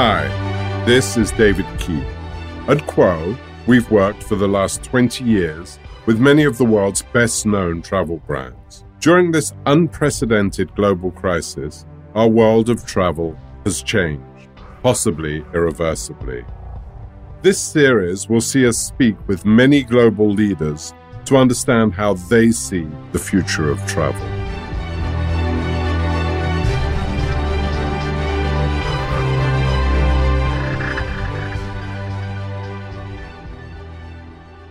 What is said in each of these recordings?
Hi, this is David Key. At Quo, we've worked for the last 20 years with many of the world's best known travel brands. During this unprecedented global crisis, our world of travel has changed, possibly irreversibly. This series will see us speak with many global leaders to understand how they see the future of travel.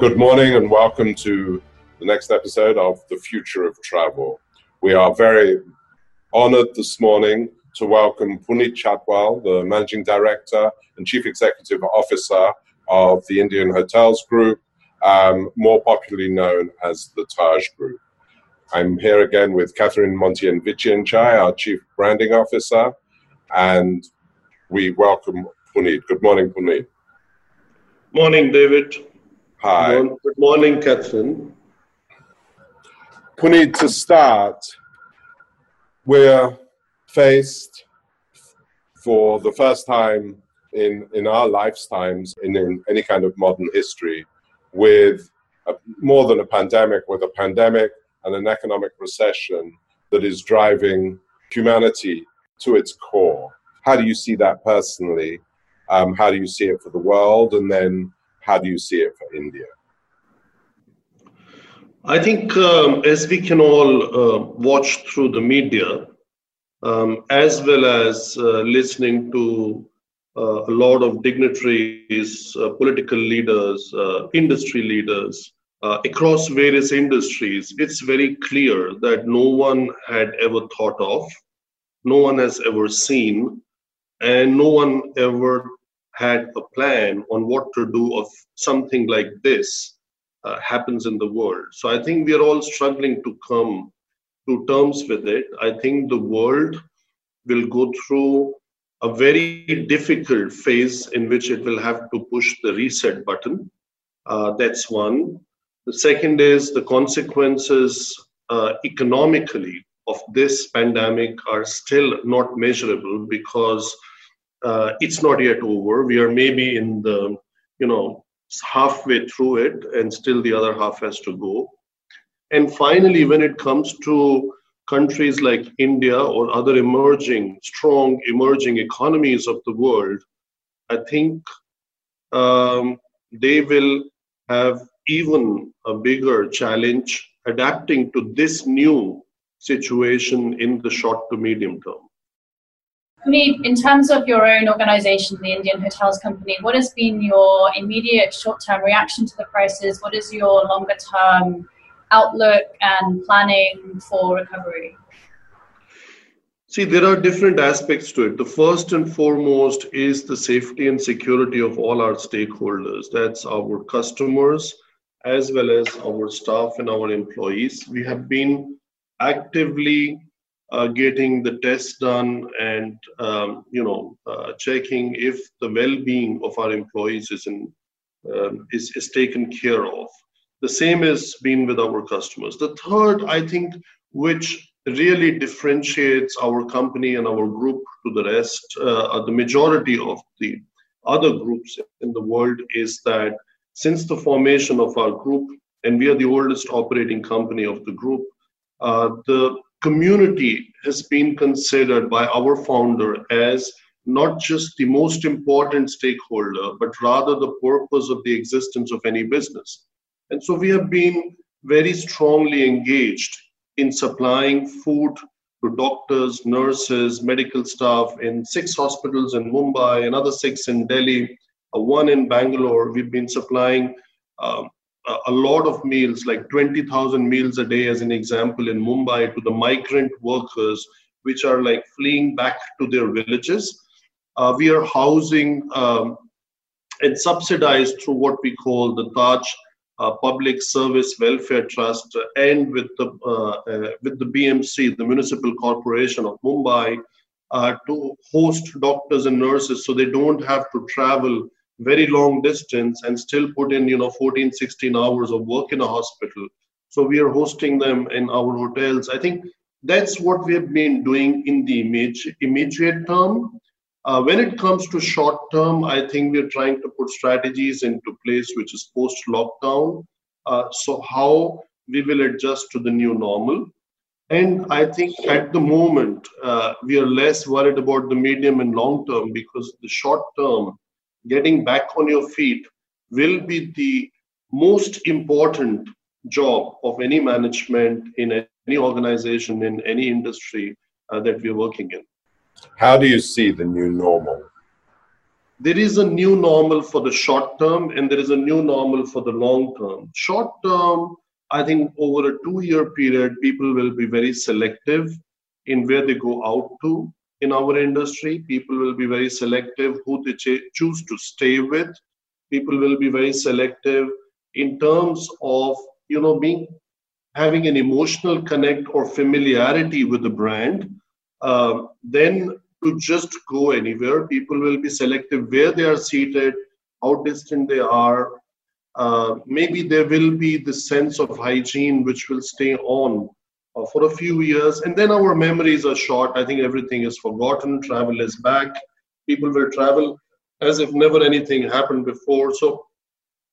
Good morning and welcome to the next episode of The Future of Travel. We are very honored this morning to welcome Puneet Chhatwal, the Managing Director and Chief Executive Officer of the Indian Hotels Group, um, more popularly known as the Taj Group. I'm here again with Catherine Montian Vichianchai, our Chief Branding Officer, and we welcome Puneet. Good morning, Puneet. Morning, David. Hi. Good morning, Catherine. Puneet, to start, we're faced for the first time in, in our lifetimes in, in any kind of modern history with a, more than a pandemic, with a pandemic and an economic recession that is driving humanity to its core. How do you see that personally? Um, how do you see it for the world? And then how do you see it for India? I think um, as we can all uh, watch through the media, um, as well as uh, listening to uh, a lot of dignitaries, uh, political leaders, uh, industry leaders uh, across various industries, it's very clear that no one had ever thought of, no one has ever seen, and no one ever had a plan on what to do if something like this uh, happens in the world. So I think we are all struggling to come to terms with it. I think the world will go through a very difficult phase in which it will have to push the reset button. Uh, that's one. The second is the consequences uh, economically of this pandemic are still not measurable because uh, it's not yet over. We are maybe in the, you know, halfway through it, and still the other half has to go. And finally, when it comes to countries like India or other emerging, strong emerging economies of the world, I think um, they will have even a bigger challenge adapting to this new situation in the short to medium term. Puneet, in terms of your own organization, the Indian Hotels Company, what has been your immediate short term reaction to the crisis? What is your longer term outlook and planning for recovery? See, there are different aspects to it. The first and foremost is the safety and security of all our stakeholders. That's our customers, as well as our staff and our employees. We have been actively uh, getting the tests done and um, you know uh, checking if the well-being of our employees is in um, is, is taken care of the same has been with our customers. The third, I think, which really differentiates our company and our group to the rest, uh, the majority of the other groups in the world, is that since the formation of our group, and we are the oldest operating company of the group, uh, the community has been considered by our founder as not just the most important stakeholder, but rather the purpose of the existence of any business. And so we have been very strongly engaged in supplying food to doctors, nurses, medical staff in six hospitals in Mumbai, another six in Delhi, one in Bangalore. We've been supplying um, a lot of meals, like 20,000 meals a day, as an example, in Mumbai to the migrant workers, which are like fleeing back to their villages. Uh, we are housing um, and subsidized through what we call the Taj uh, Public Service Welfare Trust and with the uh, uh with the BMC, the Municipal Corporation of Mumbai, uh, to host doctors and nurses so they don't have to travel very long distance and still put in you know 14 16 hours of work in a hospital so we are hosting them in our hotels i think that's what we have been doing in the immediate, immediate term Uh, when it comes to short term, I think we're trying to put strategies into place which is post lockdown. Uh, so, how we will adjust to the new normal. And I think at the moment, uh, we are less worried about the medium and long term because the short term, getting back on your feet, will be the most important job of any management in any organization, in any industry uh, that we're working in. How do you see the new normal? There is a new normal for the short term and there is a new normal for the long term. Short term, I think over a two year period, people will be very selective in where they go out to in our industry. People will be very selective who they choose to stay with. People will be very selective in terms of you know being having an emotional connect or familiarity with the brand uh, then to just go anywhere, people will be selective where they are seated, how distant they are. Uh, maybe there will be the sense of hygiene which will stay on uh, for a few years, and then our memories are short. I think everything is forgotten. Travel is back. People will travel as if never anything happened before. So,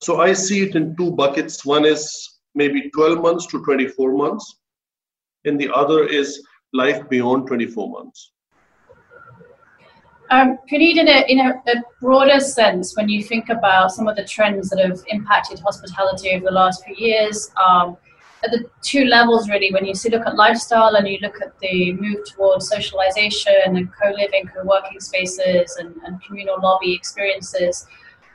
so I see it in two buckets. One is maybe 12 months to 24 months, and the other is life beyond 24 months? Um, Puneet, in, a, in a, a, broader sense, when you think about some of the trends that have impacted hospitality over the last few years, um, at the two levels really, when you see, look at lifestyle and you look at the move towards socialization and co-living, co-working spaces and, and communal lobby experiences,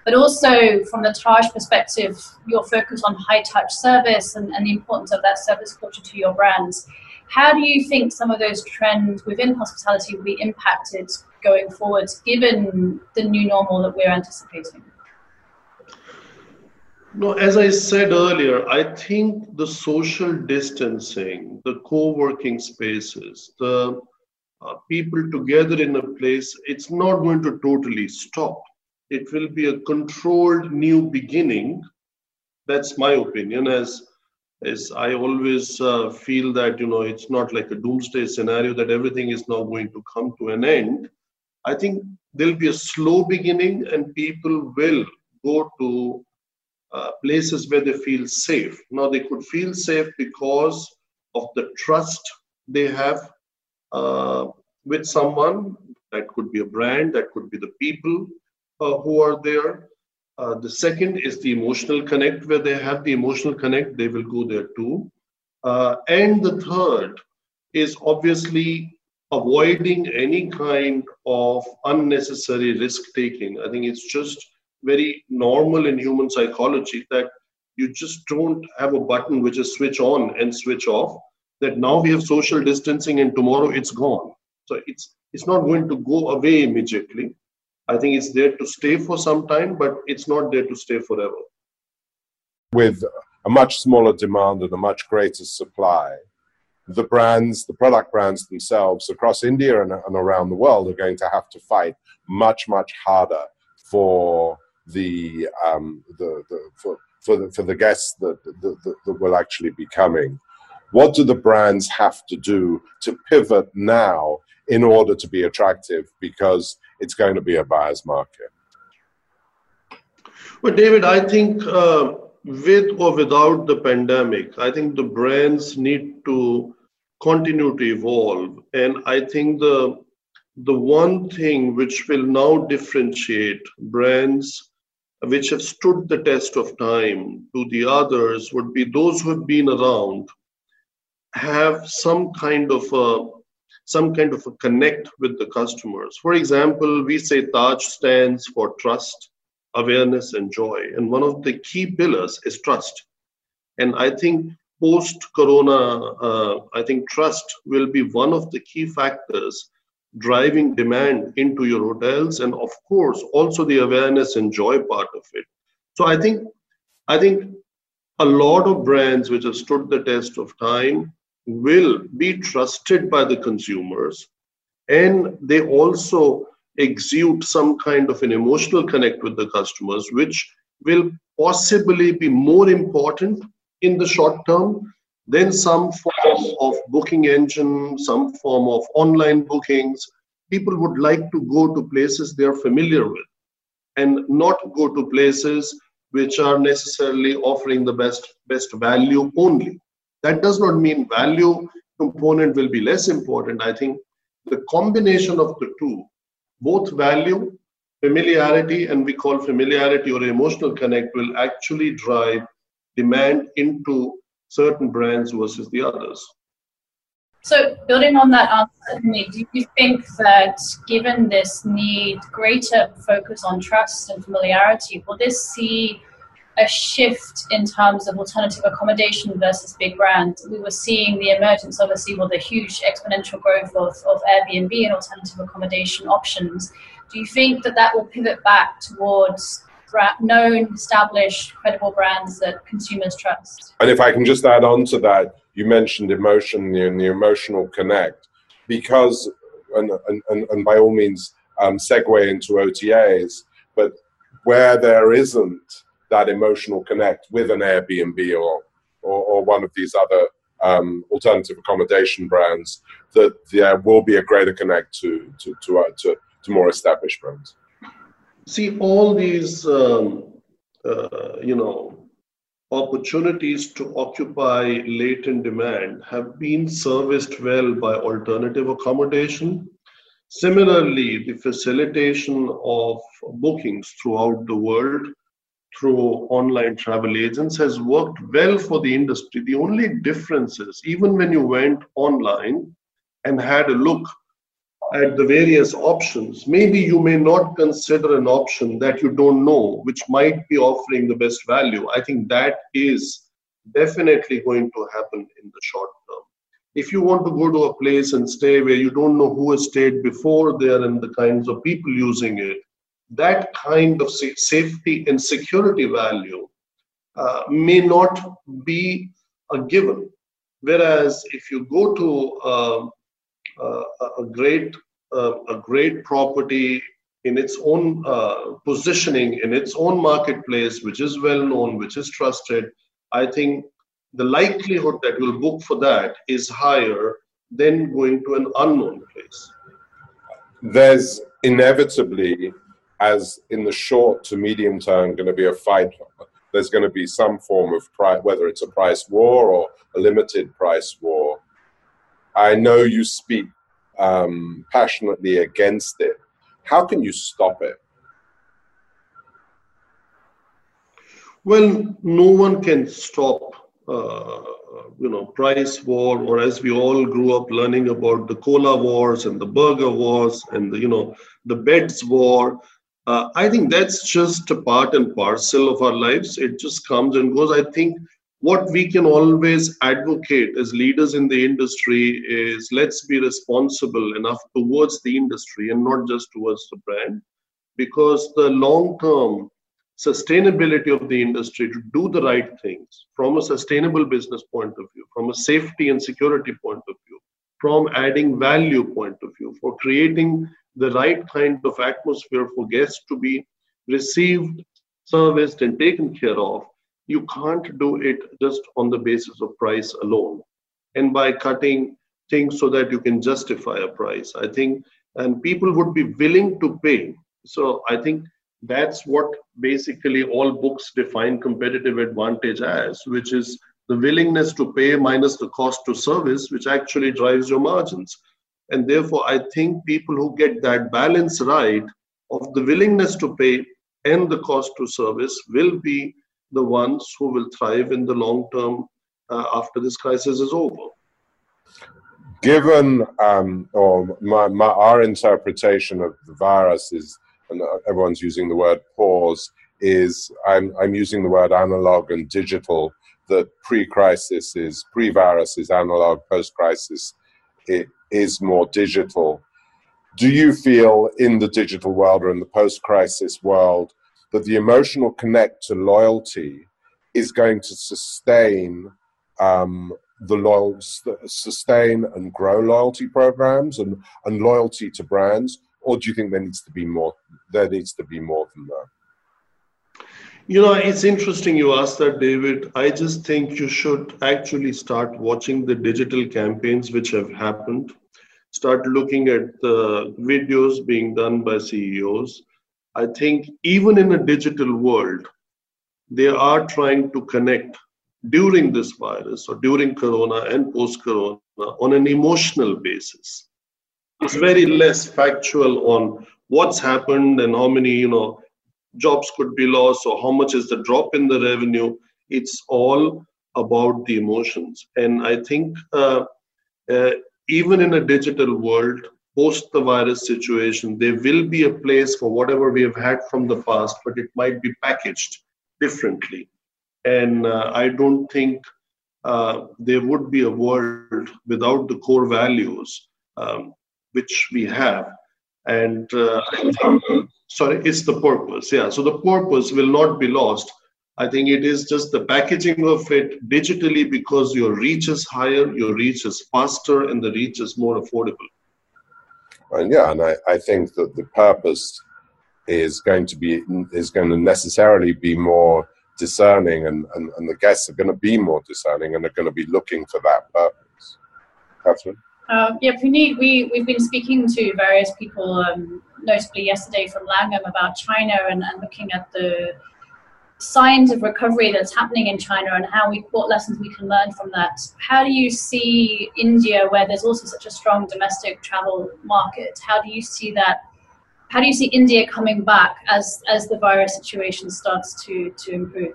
but also from the Taj perspective, your focus on high touch service and, and the importance of that service culture to your brands. How do you think some of those trends within hospitality will be impacted going forward, given the new normal that we're anticipating? No, as I said earlier, I think the social distancing, the co working spaces, the uh, people together in a place, it's not going to totally stop. It will be a controlled new beginning. That's my opinion, as is I always uh, feel that you know it's not like a doomsday scenario that everything is now going to come to an end. I think there'll be a slow beginning, and people will go to uh, places where they feel safe. Now they could feel safe because of the trust they have uh, with someone. That could be a brand. That could be the people uh, who are there uh, the second is the emotional connect, where they have the emotional connect, they will go there too. Uh, and the third is obviously avoiding any kind of unnecessary risk taking. I think it's just very normal in human psychology that you just don't have a button which is switch on and switch off. That now we have social distancing and tomorrow it's gone. So it's it's not going to go away immediately. I think it's there to stay for some time, but it's not there to stay forever. With a much smaller demand and a much greater supply, the brands, the product brands themselves across India and, and around the world are going to have to fight much, much harder for the, um, the, the for, for the, for the guests that, that, that will actually be coming. What do the brands have to do to pivot now in order to be attractive? Because it's going to be a buyer's market. Well, David, I think uh, with or without the pandemic, I think the brands need to continue to evolve. And I think the the one thing which will now differentiate brands which have stood the test of time to the others would be those who have been around have some kind of a some kind of a connect with the customers. For example, we say Taj stands for trust, awareness, and joy. And one of the key pillars is trust. And I think post corona, uh, I think trust will be one of the key factors driving demand into your hotels and of course also the awareness and joy part of it. So i think i think a lot of brands which have stood the test of time will be trusted by the consumers and they also exude some kind of an emotional connect with the customers which will possibly be more important in the short term than some form of booking engine some form of online bookings. People would like to go to places they are familiar with and not go to places which are necessarily offering the best best value only. That does not mean value component will be less important. I think the combination of the two both value familiarity and we call familiarity or emotional connect will actually drive demand into certain brands versus the others so, building on that answer, do you think that given this need greater focus on trust and familiarity, will this see a shift in terms of alternative accommodation versus big brands? We were seeing the emergence, obviously, with the huge exponential growth of, of Airbnb and alternative accommodation options. Do you think that that will pivot back towards known, established, credible brands that consumers trust? And if I can just add on to that, you mentioned emotion and the emotional connect because and, and, and by all means um, segue into OTAs, but where there isn't that emotional connect with an Airbnb or, or, or one of these other um, alternative accommodation brands, that there will be a greater connect to, to, to, uh, to, to more established brands. See, all these, um, uh, you know, opportunities to occupy latent demand have been serviced well by alternative accommodation. Similarly, the facilitation of bookings throughout the world through online travel agents has worked well for the industry. The only difference is, even when you went online and had a look at the various options, maybe you may not consider an option that you don't know, which might be offering the best value. I think that is definitely going to happen in the short term. If you want to go to a place and stay where you don't know who has stayed before there and the kinds of people using it, that kind of safety and security value uh, may not be a given. Whereas if you go to uh, a great uh, a great property in its own uh, positioning in its own marketplace which is well known which is trusted. I think the likelihood that you'll book for that is higher than going to an unknown place. There's inevitably as in the short to medium term going to be a fight. There's going to be some form of price whether it's a price war or a limited price war I know you speak um, passionately against it. How can you stop it? Well, no one can stop, uh, you know, price war, or as we all grew up learning about the cola wars and the burger wars and the, you know, the beds war. Uh, I think that's just a part and parcel of our lives. It just comes and goes. I think what we can always advocate as leaders in the industry is let's be responsible enough towards the industry and not just towards the brand because the long term sustainability of the industry to do the right things from a sustainable business point of view from a safety and security point of view from adding value point of view for creating the right kind of atmosphere for guests to be received serviced and taken care of you can't do it just on the basis of price alone. And by cutting things so that you can justify a price i think and people would be willing to pay. So i think that's what basically all books define competitive advantage as which is the willingness to pay minus the cost to service which actually drives your margins. And therefore i think people who get that balance right of the willingness to pay and the cost to service will be the ones who will thrive in the long term uh, after this crisis is over. Given um, or my, my, our interpretation of the virus is, and everyone's using the word pause, is I'm, I'm using the word analog and digital. That pre-crisis is pre-virus is analog, post-crisis it is more digital. Do you feel in the digital world or in the post-crisis world that the emotional connect to loyalty is going to sustain um, the loyal, sustain and grow loyalty programs and, and loyalty to brands, or do you think there needs to be more? There needs to be more than that. You know, it's interesting you asked that, David. I just think you should actually start watching the digital campaigns which have happened. start looking at the videos being done by CEOs, I think even in a digital world, they are trying to connect during this virus or during corona and post corona on an emotional basis. It's very less factual on what's happened and how many you know jobs could be lost or how much is the drop in the revenue. It's all about the emotions. And i think uh, uh, even in a digital world post the virus situation there will be a place for whatever we have had from the past but it might be packaged differently and uh, i don't think uh, there would be a world without the core values um, which we have. And uh, sorry, it's the purpose. Yeah. So the purpose will not be lost. I think it is just the packaging of it digitally because your reach is higher, your reach is faster, and the reach is more affordable. And yeah, and I, I think that the purpose is going to be is going to necessarily be more discerning and, and, and the guests are going to be more discerning and they're going to be looking for that purpose. Catherine? Um, yeah, Puneet, we, we've been speaking to various people, um, notably yesterday from Langham, about China and, and looking at the signs of recovery that's happening in China and how we what lessons we can learn from that. How do you see India, where there's also such a strong domestic travel market? How do you see that? How do you see India coming back as as the virus situation starts to to improve?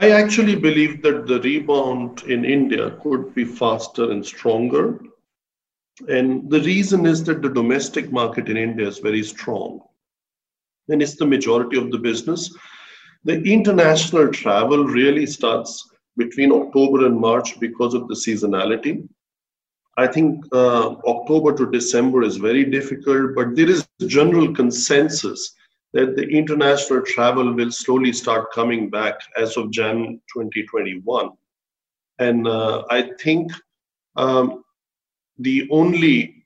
I actually believe that the rebound in India could be faster and stronger. And the reason is that the domestic market in India is very strong. And it's the majority of the business. The international travel really starts between October and March because of the seasonality. I think uh, October to December is very difficult, but there is general consensus that the international travel will slowly start coming back as of Jan 2021. And uh, I think um, the only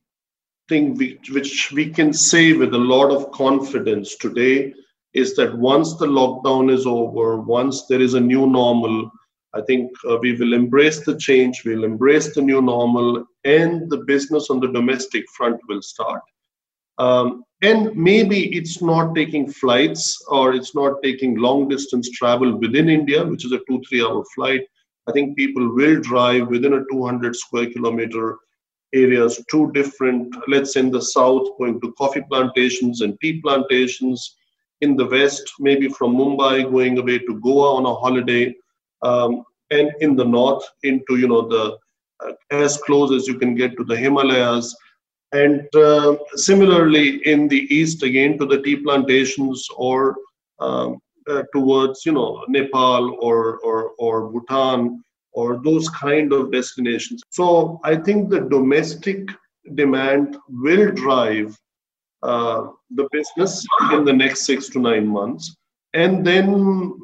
thing we, which we can say with a lot of confidence today is that once the lockdown is over, once there is a new normal, I think uh, we will embrace the change, we'll embrace the new normal, and the business on the domestic front will start. Um, and maybe it's not taking flights or it's not taking long distance travel within India, which is a two, three hour flight. I think people will drive within a 200 square kilometer areas two different, let's say in the south, going to coffee plantations and tea plantations. In the west, maybe from Mumbai, going away to Goa on a holiday. Um, and in the north, into you know the uh, as close as you can get to the Himalayas and uh, similarly, in the east, again to the tea plantations or um, uh, towards, you know, Nepal or, or, or Bhutan or those kind of destinations. So I think the domestic demand will drive uh, the business in the next six to nine months. And then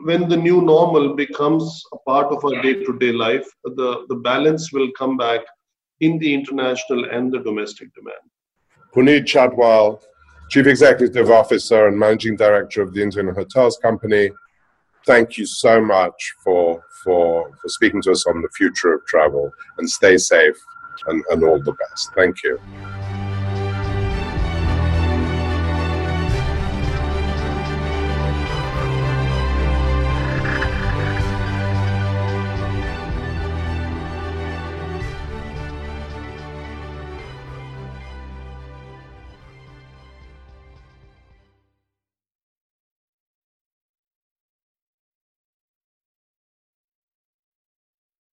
when the new normal becomes a part of our day to day life, the, the balance will come back in the international and the domestic demand. Puneet Chhatwal, Chief Executive Officer and Managing Director of the Indian Hotels Company, thank you so much for, for, for speaking to us on the future of travel and stay safe and, and all the best. Thank you.